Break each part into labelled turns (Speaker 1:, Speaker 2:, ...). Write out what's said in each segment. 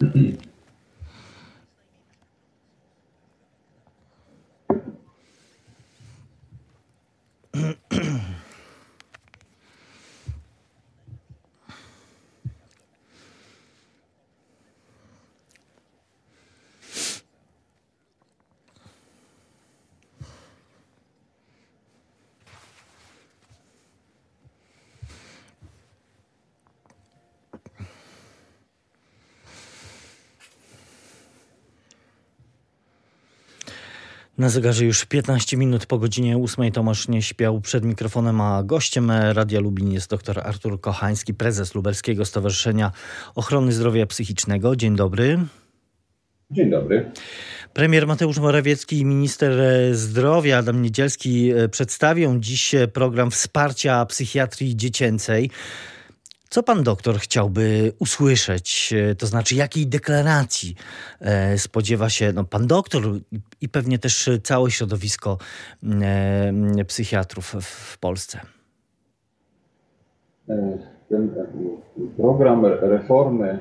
Speaker 1: 嗯 Na zegarze już 15 minut po godzinie 8 Tomasz nie śpiał przed mikrofonem, a gościem Radia Lubin jest dr Artur Kochański, prezes Lubelskiego Stowarzyszenia Ochrony Zdrowia Psychicznego. Dzień dobry.
Speaker 2: Dzień dobry.
Speaker 1: Premier Mateusz Morawiecki i minister zdrowia Adam Niedzielski przedstawią dziś program wsparcia psychiatrii dziecięcej. Co pan doktor chciałby usłyszeć? To znaczy, jakiej deklaracji e, spodziewa się no, pan doktor i pewnie też całe środowisko e, psychiatrów w Polsce?
Speaker 2: E, ten program reformy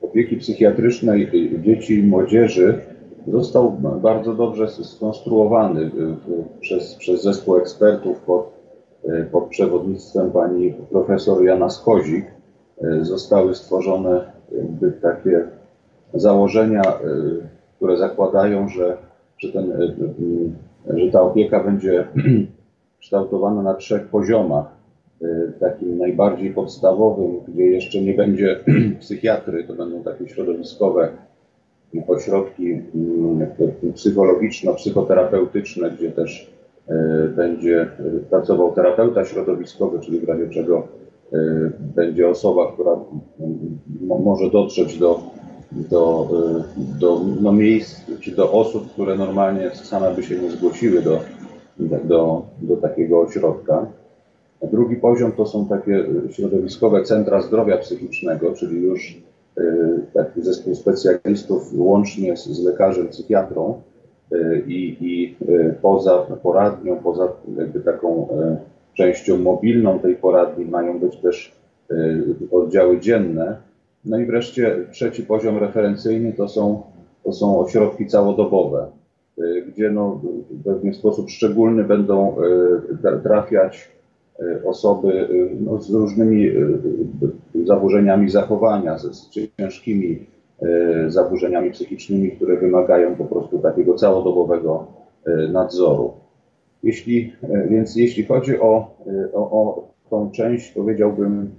Speaker 2: opieki psychiatrycznej dzieci i młodzieży został bardzo dobrze skonstruowany przez, przez zespół ekspertów pod E, pod przewodnictwem pani profesor Jana Skozik e, zostały stworzone takie założenia, e, które zakładają, że, że, ten, że ta opieka będzie kształtowana na trzech poziomach. Takim najbardziej podstawowym, gdzie jeszcze nie będzie psychiatry, to będą takie środowiskowe ośrodki psychologiczno-psychoterapeutyczne, gdzie też będzie e, pracował terapeuta środowiskowy, czyli w razie czego e, będzie osoba, która może dotrzeć do, do, do no miejsc czy do osób, które normalnie same by się nie zgłosiły do, do, do takiego ośrodka. Drugi poziom to są takie środowiskowe centra zdrowia psychicznego, czyli już taki zespół specjalistów łącznie z, z lekarzem psychiatrą, i, i e, poza poradnią, poza jakby taką e, częścią mobilną tej poradni mają być też e, oddziały dzienne. No i wreszcie trzeci poziom referencyjny to są, to są ośrodki całodobowe, gdzie no, pewnie w sposób szczególny będą trafiać osoby no, z różnymi zaburzeniami zachowania, z ciężkimi E, zaburzeniami psychicznymi, które wymagają po prostu takiego całodobowego e, nadzoru. Jeśli, e, więc jeśli chodzi o, o, o tą część, powiedziałbym,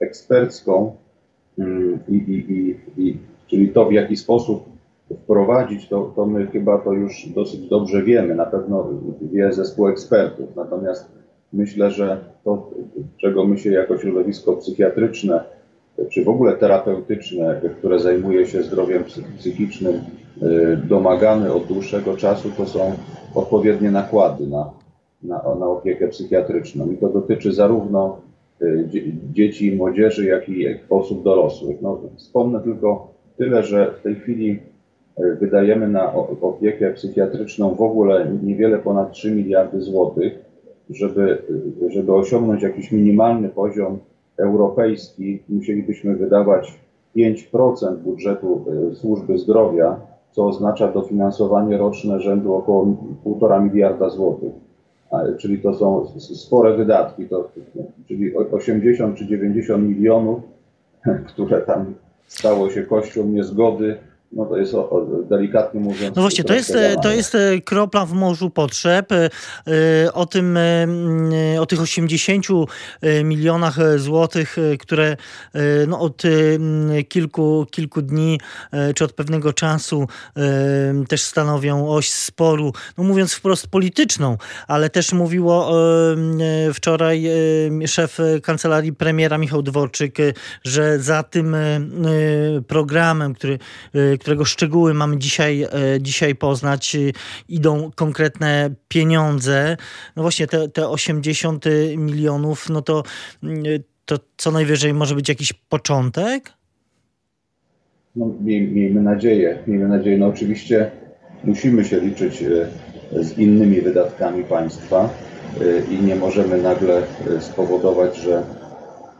Speaker 2: ekspercką, mm, i, i, i, i, czyli to, w jaki sposób wprowadzić, to, to my chyba to już dosyć dobrze wiemy. Na pewno wie zespół ekspertów. Natomiast myślę, że to, czego my się jako środowisko psychiatryczne czy w ogóle terapeutyczne, które zajmuje się zdrowiem psychicznym, y, domagamy od dłuższego czasu, to są odpowiednie nakłady na, na, na opiekę psychiatryczną. I to dotyczy zarówno y, dzieci i młodzieży, jak i osób dorosłych. No, wspomnę tylko tyle, że w tej chwili y, wydajemy na opiekę psychiatryczną w ogóle niewiele ponad 3 miliardy złotych, żeby, żeby osiągnąć jakiś minimalny poziom europejski musielibyśmy wydawać 5% budżetu e, służby zdrowia, co oznacza dofinansowanie roczne rzędu około 1,5 miliarda złotych. Czyli to są spore wydatki, to, czyli 80 czy 90 milionów, które tam stało się kością niezgody, no to jest o, o, delikatnie mówiąc.
Speaker 1: No właśnie, to jest, to jest e, kropla w morzu potrzeb. E, o tym, e, o tych 80 milionach złotych, które no od kilku, kilku dni, czy od pewnego czasu też stanowią oś sporu, no mówiąc wprost polityczną, ale też mówiło wczoraj szef kancelarii premiera Michał Dworczyk, że za tym programem, który którego szczegóły mamy dzisiaj, e, dzisiaj poznać, e, idą konkretne pieniądze. No właśnie te, te 80 milionów, no to, mm, to co najwyżej może być jakiś początek?
Speaker 2: No, miej, miejmy nadzieję, miejmy nadzieję. No oczywiście musimy się liczyć e, z innymi wydatkami państwa i nie możemy nagle spowodować, że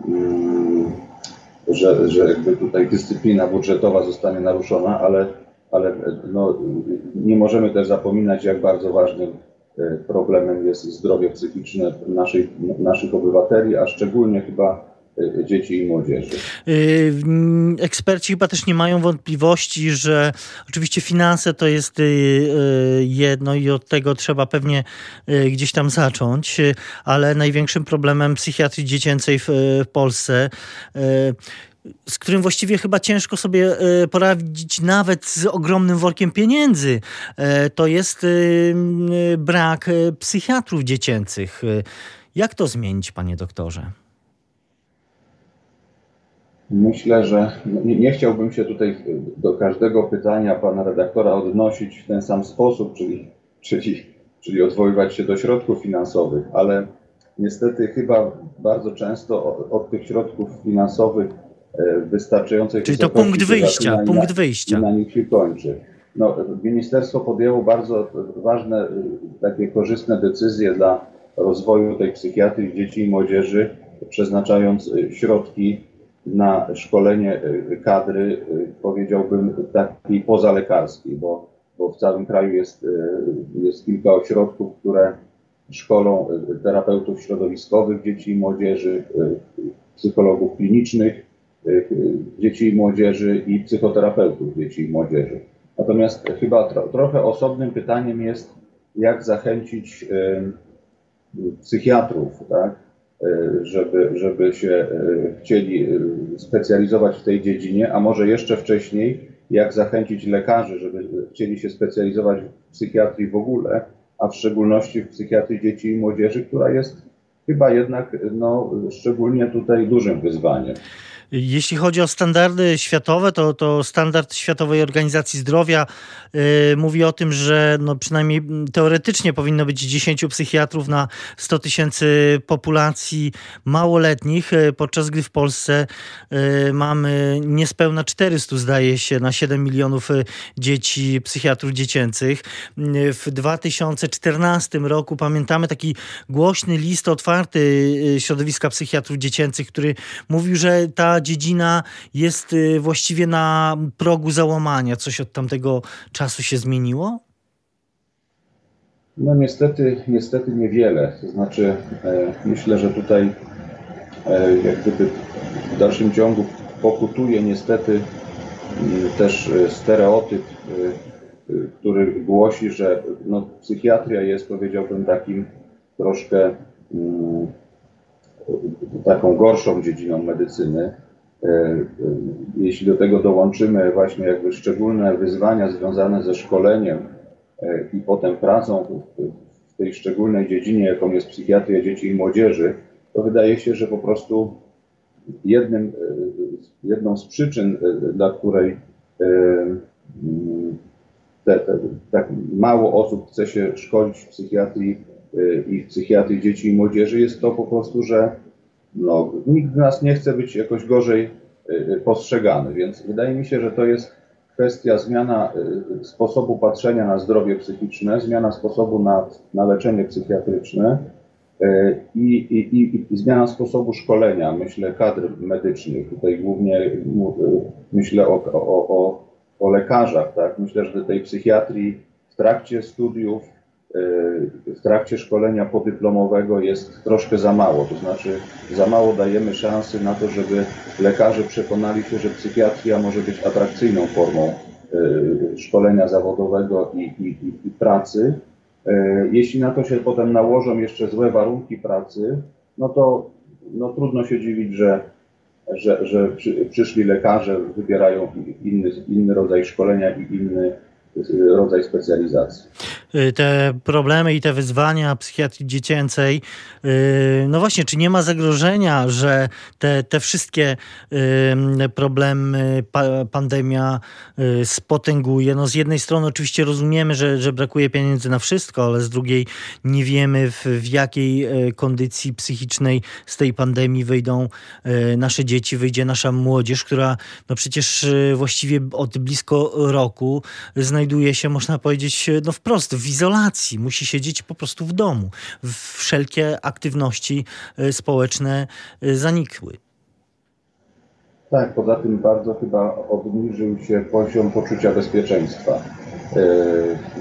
Speaker 2: mm, że, że jakby tutaj dyscyplina budżetowa zostanie naruszona, ale, ale no, nie możemy też zapominać, jak bardzo ważnym problemem jest zdrowie psychiczne naszej, naszych obywateli, a szczególnie chyba dzieci i młodzieży. Y,
Speaker 1: eksperci chyba też nie mają wątpliwości, że oczywiście finanse to jest y, jedno i od tego trzeba pewnie gdzieś tam zacząć, ale największym problemem psychiatrii dziecięcej w Polsce z którym właściwie chyba ciężko sobie poradzić nawet z ogromnym workiem pieniędzy. To jest brak psychiatrów dziecięcych. Jak to zmienić, panie doktorze?
Speaker 2: Myślę, że nie, nie, chciałbym się tutaj do każdego pytania pana redaktora odnosić w ten sam sposób, czyli, czyli, czyli odwoływać się do środków finansowych, ale niestety chyba bardzo często od, tych środków finansowych e, wystarczających.
Speaker 1: Czyli to punkt wyjścia, na, punkt wyjścia.
Speaker 2: Na nich się kończy. No, ministerstwo podjęło bardzo ważne, e, takie korzystne decyzje dla rozwoju tej psychiatrii dzieci i młodzieży, przeznaczając e, środki na szkolenie y, kadry, y, powiedziałbym, takiej pozalekarskiej, bo, bo w całym kraju jest, y, jest kilka ośrodków, które szkolą terapeutów środowiskowych dzieci i młodzieży, psychologów klinicznych dzieci i młodzieży i psychoterapeutów dzieci i młodzieży. Natomiast chyba tro, trochę osobnym pytaniem jest, jak zachęcić psychiatrów, tak? E, żeby, żeby się e, chcieli e, specjalizować w tej dziedzinie, a może jeszcze wcześniej, jak zachęcić lekarzy, żeby chcieli się specjalizować w psychiatrii w ogóle, a w szczególności w psychiatrii dzieci i młodzieży, która jest chyba jednak no, szczególnie tutaj dużym wyzwaniem.
Speaker 1: Jeśli chodzi o standardy światowe, to, to standard Światowej Organizacji Zdrowia y, mówi o tym, że no przynajmniej teoretycznie powinno być 10 psychiatrów na 100 tysięcy populacji małoletnich, y, podczas gdy w Polsce y, mamy niespełna 400, zdaje się, na 7 milionów y, dzieci, psychiatrów dziecięcych. Y, w 2014 roku pamiętamy taki głośny list otwarty y, środowiska psychiatrów dziecięcych, który mówił, że ta dziedzina jest y, właściwie na progu załamania. Coś od tamtego czasu się zmieniło?
Speaker 2: No niestety, niestety niewiele. To znaczy e, myślę, że tutaj e, jak gdyby w dalszym ciągu pokutuje niestety też e, stereotyp, e, który głosi, że no, psychiatria jest powiedziałbym takim troszkę mm, taką gorszą dziedziną medycyny. E, e, jeśli do tego dołączymy właśnie jakby szczególne wyzwania związane ze szkoleniem e, i potem pracą w tej szczególnej dziedzinie, jaką jest psychiatria dzieci i młodzieży, to wydaje się, że po prostu jednym, jedną z przyczyn, dla której te, te, tak mało osób chce się szkolić w psychiatrii i w psychiatrii dzieci i młodzieży, jest to po prostu, że no, nikt z nas nie chce być jakoś gorzej y, y, postrzegany, więc wydaje mi się, że to jest kwestia zmiana y, sposobu patrzenia na zdrowie psychiczne, zmiana sposobu na, na leczenie psychiatryczne i, i, i, i zmiana sposobu szkolenia, myślę, kadr medycznych. Tutaj głównie myślę o, o, o, o lekarzach. Tak? Myślę, że tej psychiatrii w trakcie studiów w trakcie szkolenia podyplomowego jest troszkę za mało. To znaczy, za mało dajemy szansy na to, żeby lekarze przekonali się, że psychiatria może być atrakcyjną formą y, szkolenia zawodowego i, i, i pracy. Y, jeśli na to się potem nałożą jeszcze złe warunki pracy, no to no trudno się dziwić, że, że, że przy, przyszli lekarze wybierają inny, inny rodzaj szkolenia i inny rodzaj specjalizacji.
Speaker 1: Y, te problemy i te wyzwania psychiatrii dziecięcej, y, no właśnie, czy nie ma zagrożenia, że te, te wszystkie y, problemy pandemia spotęguje? No z jednej strony oczywiście rozumiemy, że, że brakuje pieniędzy na wszystko, ale z drugiej nie wiemy w, w jakiej kondycji psychicznej z tej pandemii wyjdą nasze dzieci, wyjdzie nasza młodzież, która no przecież właściwie od blisko roku znajduje się, można powiedzieć, no wprost w izolacji, musi siedzieć po prostu w domu. Wszelkie aktywności e, społeczne e, zanikły.
Speaker 2: Tak, poza tym bardzo chyba obniżył się poziom poczucia bezpieczeństwa.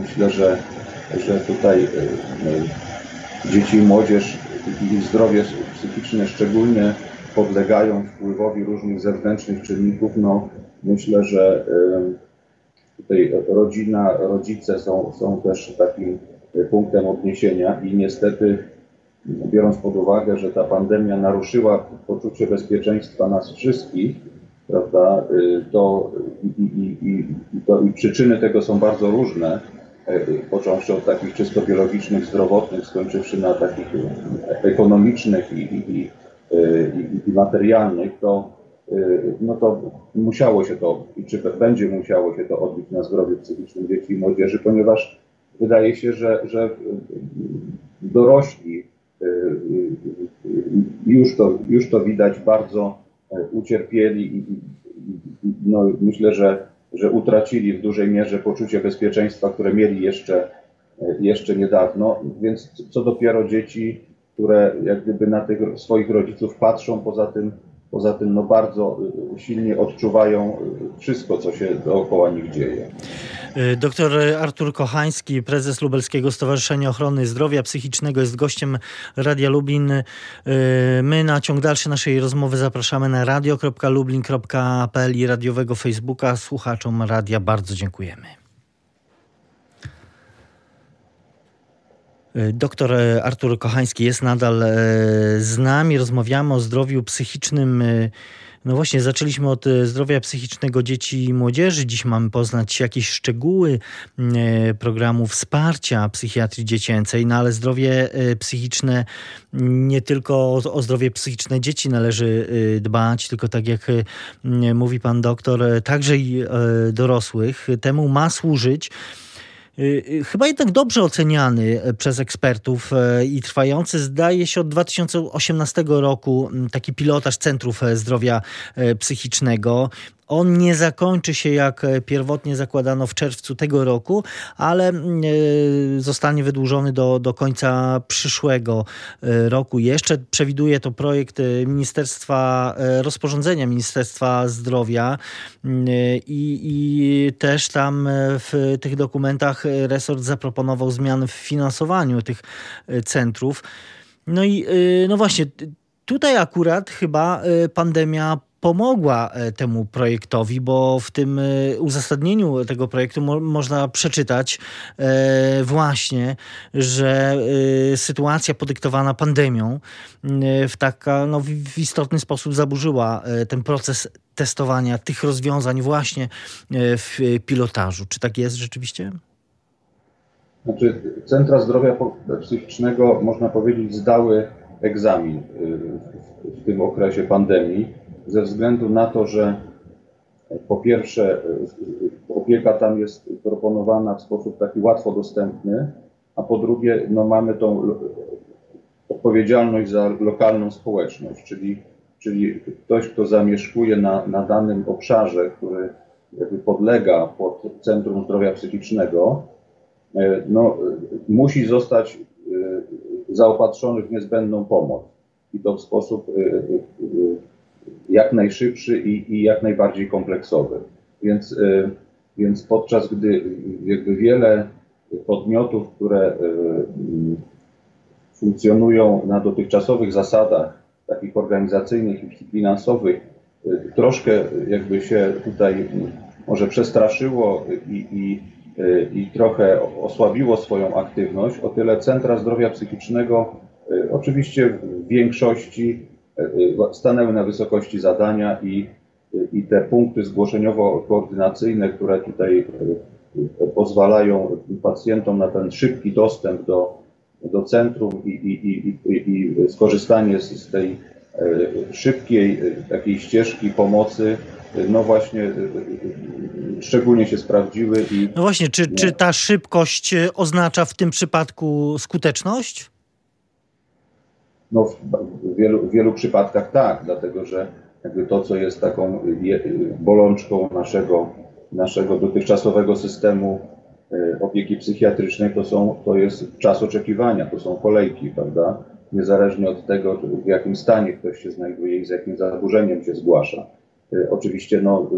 Speaker 2: Myślę, że, że tutaj dzieci i młodzież ich zdrowie psychiczne szczególnie podlegają wpływowi różnych zewnętrznych czynników. No, myślę, że tutaj rodzina, rodzice są, są też takim punktem odniesienia i niestety biorąc pod uwagę, że ta pandemia naruszyła poczucie bezpieczeństwa nas wszystkich, prawda, to i, i, i, to, i przyczyny tego są bardzo różne, począwszy od takich czysto biologicznych, zdrowotnych, skończywszy na takich ekonomicznych i, i, i materialnych, to, no to musiało się to, i czy będzie musiało się to odbić na zdrowiu psychicznym dzieci i młodzieży, ponieważ wydaje się, że, że dorośli już to, już to widać bardzo ucierpieli i no, myślę, że że utracili w dużej mierze poczucie bezpieczeństwa, które mieli jeszcze, jeszcze niedawno, więc co dopiero dzieci, które jak gdyby na tych swoich rodziców patrzą, poza tym, poza tym no bardzo silnie odczuwają wszystko, co się dookoła nich dzieje.
Speaker 1: Y, doktor Artur Kochański, prezes Lubelskiego Stowarzyszenia Ochrony Zdrowia Psychicznego jest gościem Radia Lublin. Y, my na ciąg dalszy naszej rozmowy zapraszamy na radio.lublin.pl i radiowego Facebooka. Słuchaczom radia bardzo dziękujemy. Doktor Artur Kochański jest nadal z nami. Rozmawiamy o zdrowiu psychicznym no właśnie, zaczęliśmy od e, zdrowia psychicznego dzieci i młodzieży. Dziś mamy poznać jakieś szczegóły e, programu wsparcia psychiatrii dziecięcej, no ale zdrowie e, psychiczne, nie tylko o zdrowie psychiczne dzieci należy dbać, tylko tak jak mówi pan doktor, także i dorosłych. Temu ma służyć chyba jednak dobrze oceniany e, przez ekspertów e, i trwający, zdaje się, od 2018 roku taki pilotaż Centrów e, Zdrowia Psychicznego. On nie zakończy się jak pierwotnie zakładano w czerwcu tego roku, ale zostanie wydłużony do, do końca przyszłego roku. Jeszcze przewiduje to projekt Ministerstwa, rozporządzenia Ministerstwa Zdrowia i, i też tam w tych dokumentach resort zaproponował zmiany w finansowaniu tych e, centrów. No i e, no właśnie, tutaj akurat chyba e, pandemia pomogła temu projektowi, bo w tym uzasadnieniu tego projektu mo można przeczytać właśnie, że sytuacja podyktowana pandemią w, taka, no, w istotny sposób zaburzyła ten proces testowania tych rozwiązań właśnie w pilotażu. Czy tak jest rzeczywiście?
Speaker 2: Znaczy, centra zdrowia psychicznego, można powiedzieć, zdały egzamin y, w tym okresie pandemii, ze względu na to, że po pierwsze y, opieka tam jest proponowana w sposób taki łatwo dostępny, a po drugie no, mamy tą odpowiedzialność za lokalną społeczność, czyli, czyli ktoś, kto zamieszkuje na, na danym obszarze, który podlega pod Centrum Zdrowia Psychicznego, E, no, musi zostać e, zaopatrzony w niezbędną pomoc. I to w sposób e, jak najszybszy i, i jak najbardziej kompleksowy. Więc, więc podczas gdy jakby wiele podmiotów, które funkcjonują na dotychczasowych zasadach, takich organizacyjnych i finansowych, troszkę jakby się tutaj może przestraszyło i, i i trochę osłabiło swoją aktywność, o tyle centra zdrowia psychicznego y, oczywiście w większości y, y, stanęły na wysokości zadania i, i te punkty zgłoszeniowo-koordynacyjne, które tutaj pozwalają pacjentom na ten szybki dostęp do, do centrum i, i, i, i skorzystanie z, z tej szybkiej takiej ścieżki pomocy, no właśnie szczególnie się sprawdziły. I,
Speaker 1: no właśnie, czy, czy ta szybkość e, oznacza w tym przypadku skuteczność?
Speaker 2: No w wielu, w wielu przypadkach tak, dlatego że to, co jest taką bolączką naszego, naszego dotychczasowego systemu e, opieki psychiatrycznej, to, są, to jest czas oczekiwania, to są kolejki, prawda? Niezależnie od tego, w jakim stanie ktoś się znajduje i z jakim zaburzeniem się zgłasza. Oczywiście no,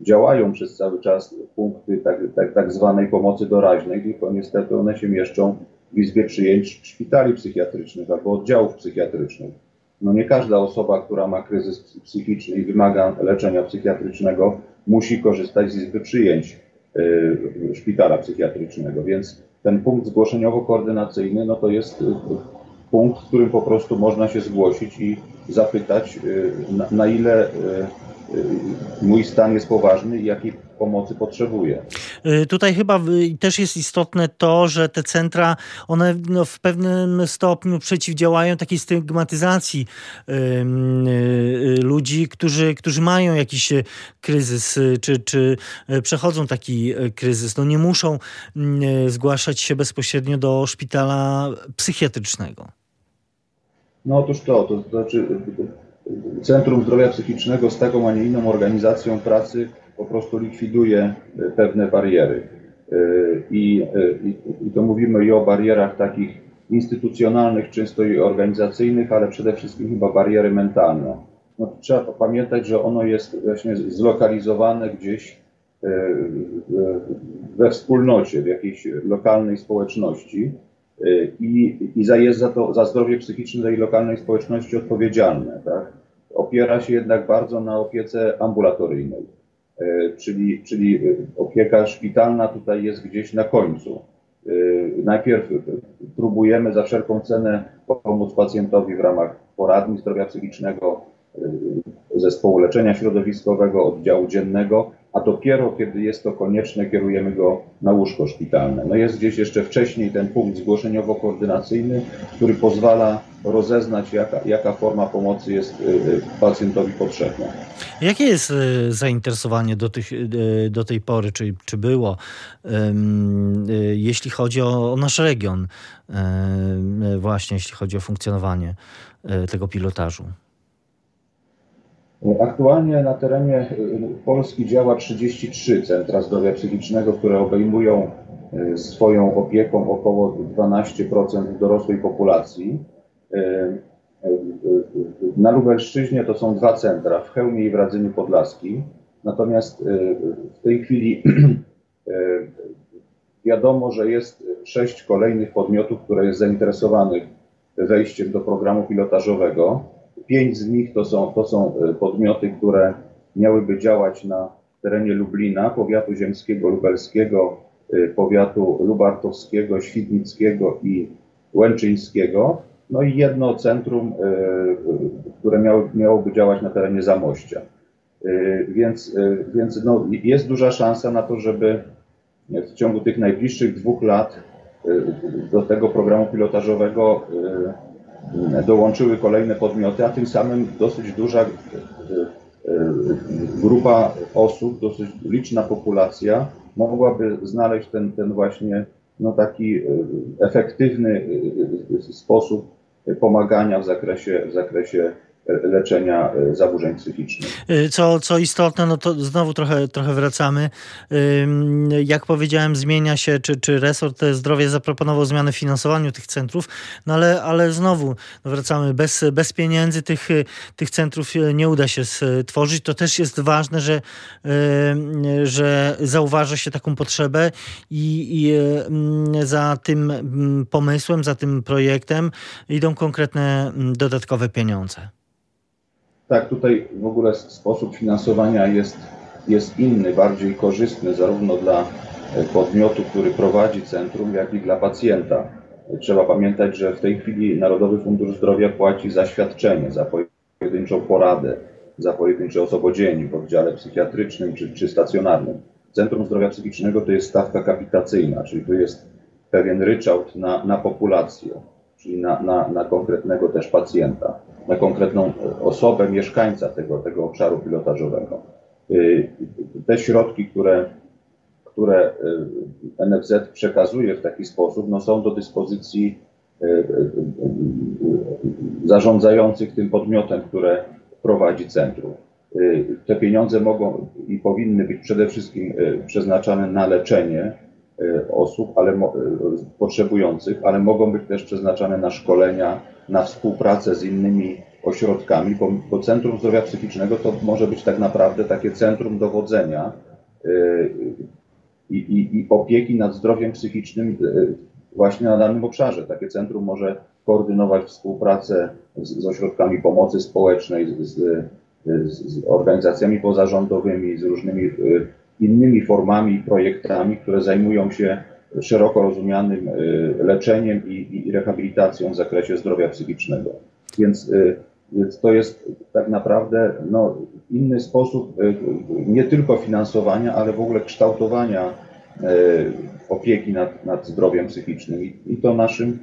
Speaker 2: działają przez cały czas punkty tak, tak, tak zwanej pomocy doraźnej, tylko niestety one się mieszczą w izbie przyjęć szpitali psychiatrycznych albo oddziałów psychiatrycznych. No nie każda osoba, która ma kryzys psychiczny i wymaga leczenia psychiatrycznego, musi korzystać z izby przyjęć y, szpitala psychiatrycznego, więc ten punkt zgłoszeniowo-koordynacyjny, no to jest y, punkt, w którym po prostu można się zgłosić i zapytać, y, na, na ile mój stan jest poważny i jakiej pomocy potrzebuję.
Speaker 1: Y, tutaj chyba też jest istotne to, że te centra, one no w pewnym stopniu przeciwdziałają takiej stygmatyzacji y, ludzi, którzy, którzy mają jakiś kryzys, czy, czy przechodzą taki kryzys. No nie muszą zgłaszać się bezpośrednio do szpitala psychiatrycznego.
Speaker 2: No otóż to, to znaczy Centrum Zdrowia Psychicznego z taką, a nie inną organizacją pracy po prostu likwiduje e, pewne bariery. E, I, e, i, I to mówimy i o barierach takich instytucjonalnych, często i organizacyjnych, ale przede wszystkim chyba bariery mentalne. No, trzeba pamiętać, że ono jest właśnie zlokalizowane gdzieś we wspólnocie, w jakiejś lokalnej społeczności i, i za, jest za to, za zdrowie psychiczne tej lokalnej społeczności odpowiedzialne. Tak? Opiera się jednak bardzo na opiece ambulatoryjnej, czyli, czyli opieka szpitalna tutaj jest gdzieś na końcu. E, najpierw próbujemy za wszelką cenę pomóc pacjentowi w ramach poradni zdrowia psychicznego, e, zespołu leczenia środowiskowego, oddziału dziennego, a dopiero kiedy jest to konieczne, kierujemy go na łóżko szpitalne. No jest gdzieś jeszcze wcześniej ten punkt zgłoszeniowo-koordynacyjny, który pozwala rozeznać, jaka, jaka forma pomocy jest y, y, pacjentowi potrzebna.
Speaker 1: Jakie jest y, zainteresowanie do, tych, do tej pory, czy, czy było, jeśli chodzi o, o nasz region, właśnie jeśli chodzi o funkcjonowanie tego pilotażu?
Speaker 2: Aktualnie na terenie Polski działa 33 centra zdrowia psychicznego, które obejmują swoją opieką około 12% dorosłej populacji. Na Lubelszczyźnie to są dwa centra, w Chełmie i w Radzyniu Podlaskim. Natomiast w tej chwili wiadomo, że jest sześć kolejnych podmiotów, które jest zainteresowanych wejściem do programu pilotażowego. Pięć z nich to są, to są podmioty, które miałyby działać na terenie Lublina, powiatu ziemskiego, lubelskiego, powiatu lubartowskiego, świdnickiego i łęczyńskiego no i jedno centrum, e, które miało, miałoby działać na terenie Zamościa. E, więc, e, więc no, jest duża szansa na to, żeby w ciągu tych najbliższych dwóch lat do tego programu pilotażowego dołączyły kolejne podmioty, a tym samym dosyć duża grupa osób, dosyć liczna populacja mogłaby znaleźć ten, ten właśnie no, taki efektywny sposób pomagania w zakresie, w zakresie leczenia e, zaburzeń psychicznych.
Speaker 1: E, co, co istotne, no to znowu trochę, trochę wracamy. Jak powiedziałem, zmienia się, czy, czy resort zdrowia zaproponował zmiany w finansowaniu tych centrów, no ale, ale znowu no wracamy, bez, bez pieniędzy tych, tych centrów nie uda się stworzyć. To też jest ważne, że, że zauważa się taką potrzebę i, i za tym pomysłem, za tym projektem idą konkretne dodatkowe pieniądze.
Speaker 2: Tak, tutaj w ogóle sposób finansowania jest, jest inny, bardziej korzystny zarówno dla e, podmiotu, który prowadzi centrum, jak i dla pacjenta. Trzeba pamiętać, że w tej chwili Narodowy Fundusz Zdrowia płaci za świadczenie, za pojedynczą poradę, za pojedyncze osobodzienie w oddziale psychiatrycznym czy, czy stacjonarnym. Centrum Zdrowia Psychicznego to jest stawka kapitacyjna, czyli to jest pewien ryczałt na, na populację, czyli na, na, na konkretnego też pacjenta na konkretną osobę, mieszkańca tego, tego obszaru pilotażowego. Y, te środki, które, które y, NFZ przekazuje w taki sposób, no są do dyspozycji y, zarządzających tym podmiotem, które prowadzi centrum. Te pieniądze mogą i powinny być przede wszystkim przeznaczane na leczenie osób ale, potrzebujących, ale mogą być też przeznaczane na szkolenia, na współpracę z innymi ośrodkami, bo, bo Centrum Zdrowia Psychicznego to może być tak naprawdę takie centrum dowodzenia i, i, i opieki nad zdrowiem psychicznym właśnie na danym obszarze. Takie centrum może koordynować współpracę z, z ośrodkami pomocy społecznej, z, z, z, organizacjami pozarządowymi, z różnymi y, innymi formami i projektami, które zajmują się szeroko rozumianym y, leczeniem i, i rehabilitacją w zakresie zdrowia psychicznego. Więc, y, więc to jest tak naprawdę no, inny sposób nie tylko finansowania, ale w ogóle kształtowania opieki nad, nad zdrowiem psychicznym. I, i to naszym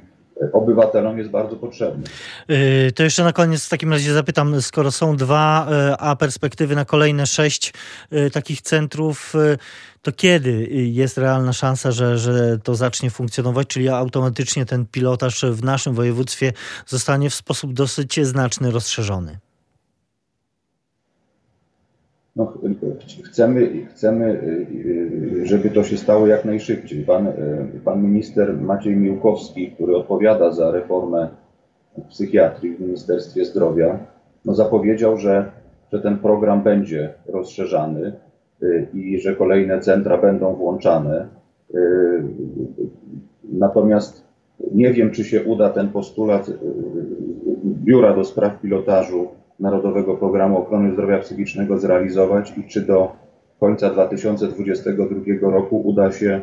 Speaker 2: obywatelom jest bardzo potrzebny.
Speaker 1: Y, to jeszcze na koniec w takim razie zapytam, skoro są dwa, y, a perspektywy na kolejne sześć y, takich centrów, to kiedy jest realna szansa, że, że to zacznie funkcjonować, czyli automatycznie ten pilotaż w naszym województwie zostanie w sposób dosyć znaczny rozszerzony?
Speaker 2: no, chcemy, chcemy, żeby to się stało jak najszybciej. Pan, pan minister Maciej Miłkowski, który odpowiada za reformę psychiatrii w Ministerstwie Zdrowia, no zapowiedział, że, że ten program będzie rozszerzany i że kolejne centra będą włączane. Natomiast nie wiem, czy się uda ten postulat Biura do Spraw Pilotażu Narodowego Programu Ochrony Zdrowia Psychicznego zrealizować i czy do końca 2022 roku uda się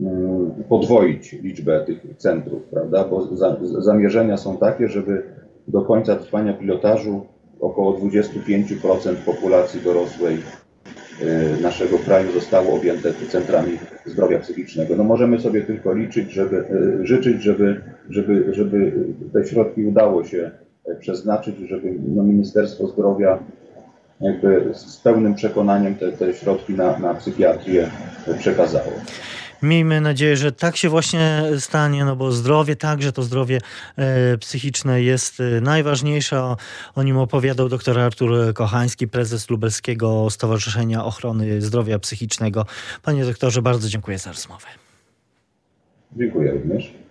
Speaker 2: mm, podwoić liczbę tych centrów, prawda? Bo zamierzenia są takie, żeby do końca trwania pilotażu około 25% populacji dorosłej y, naszego kraju zostało objęte centrami zdrowia psychicznego. No możemy sobie tylko liczyć, żeby, y, życzyć, żeby, żeby, żeby te środki udało się przeznaczyć, żeby no, Ministerstwo Zdrowia jakby z pełnym przekonaniem te, te środki na, na psychiatrię przekazało.
Speaker 1: Miejmy nadzieję, że tak się właśnie stanie, no bo zdrowie, także to zdrowie e, psychiczne jest e, najważniejsze. O, o nim opowiadał dr Artur Kochański, prezes Lubelskiego Stowarzyszenia Ochrony Zdrowia Psychicznego. Panie doktorze, bardzo dziękuję za rozmowę.
Speaker 2: Dziękuję również.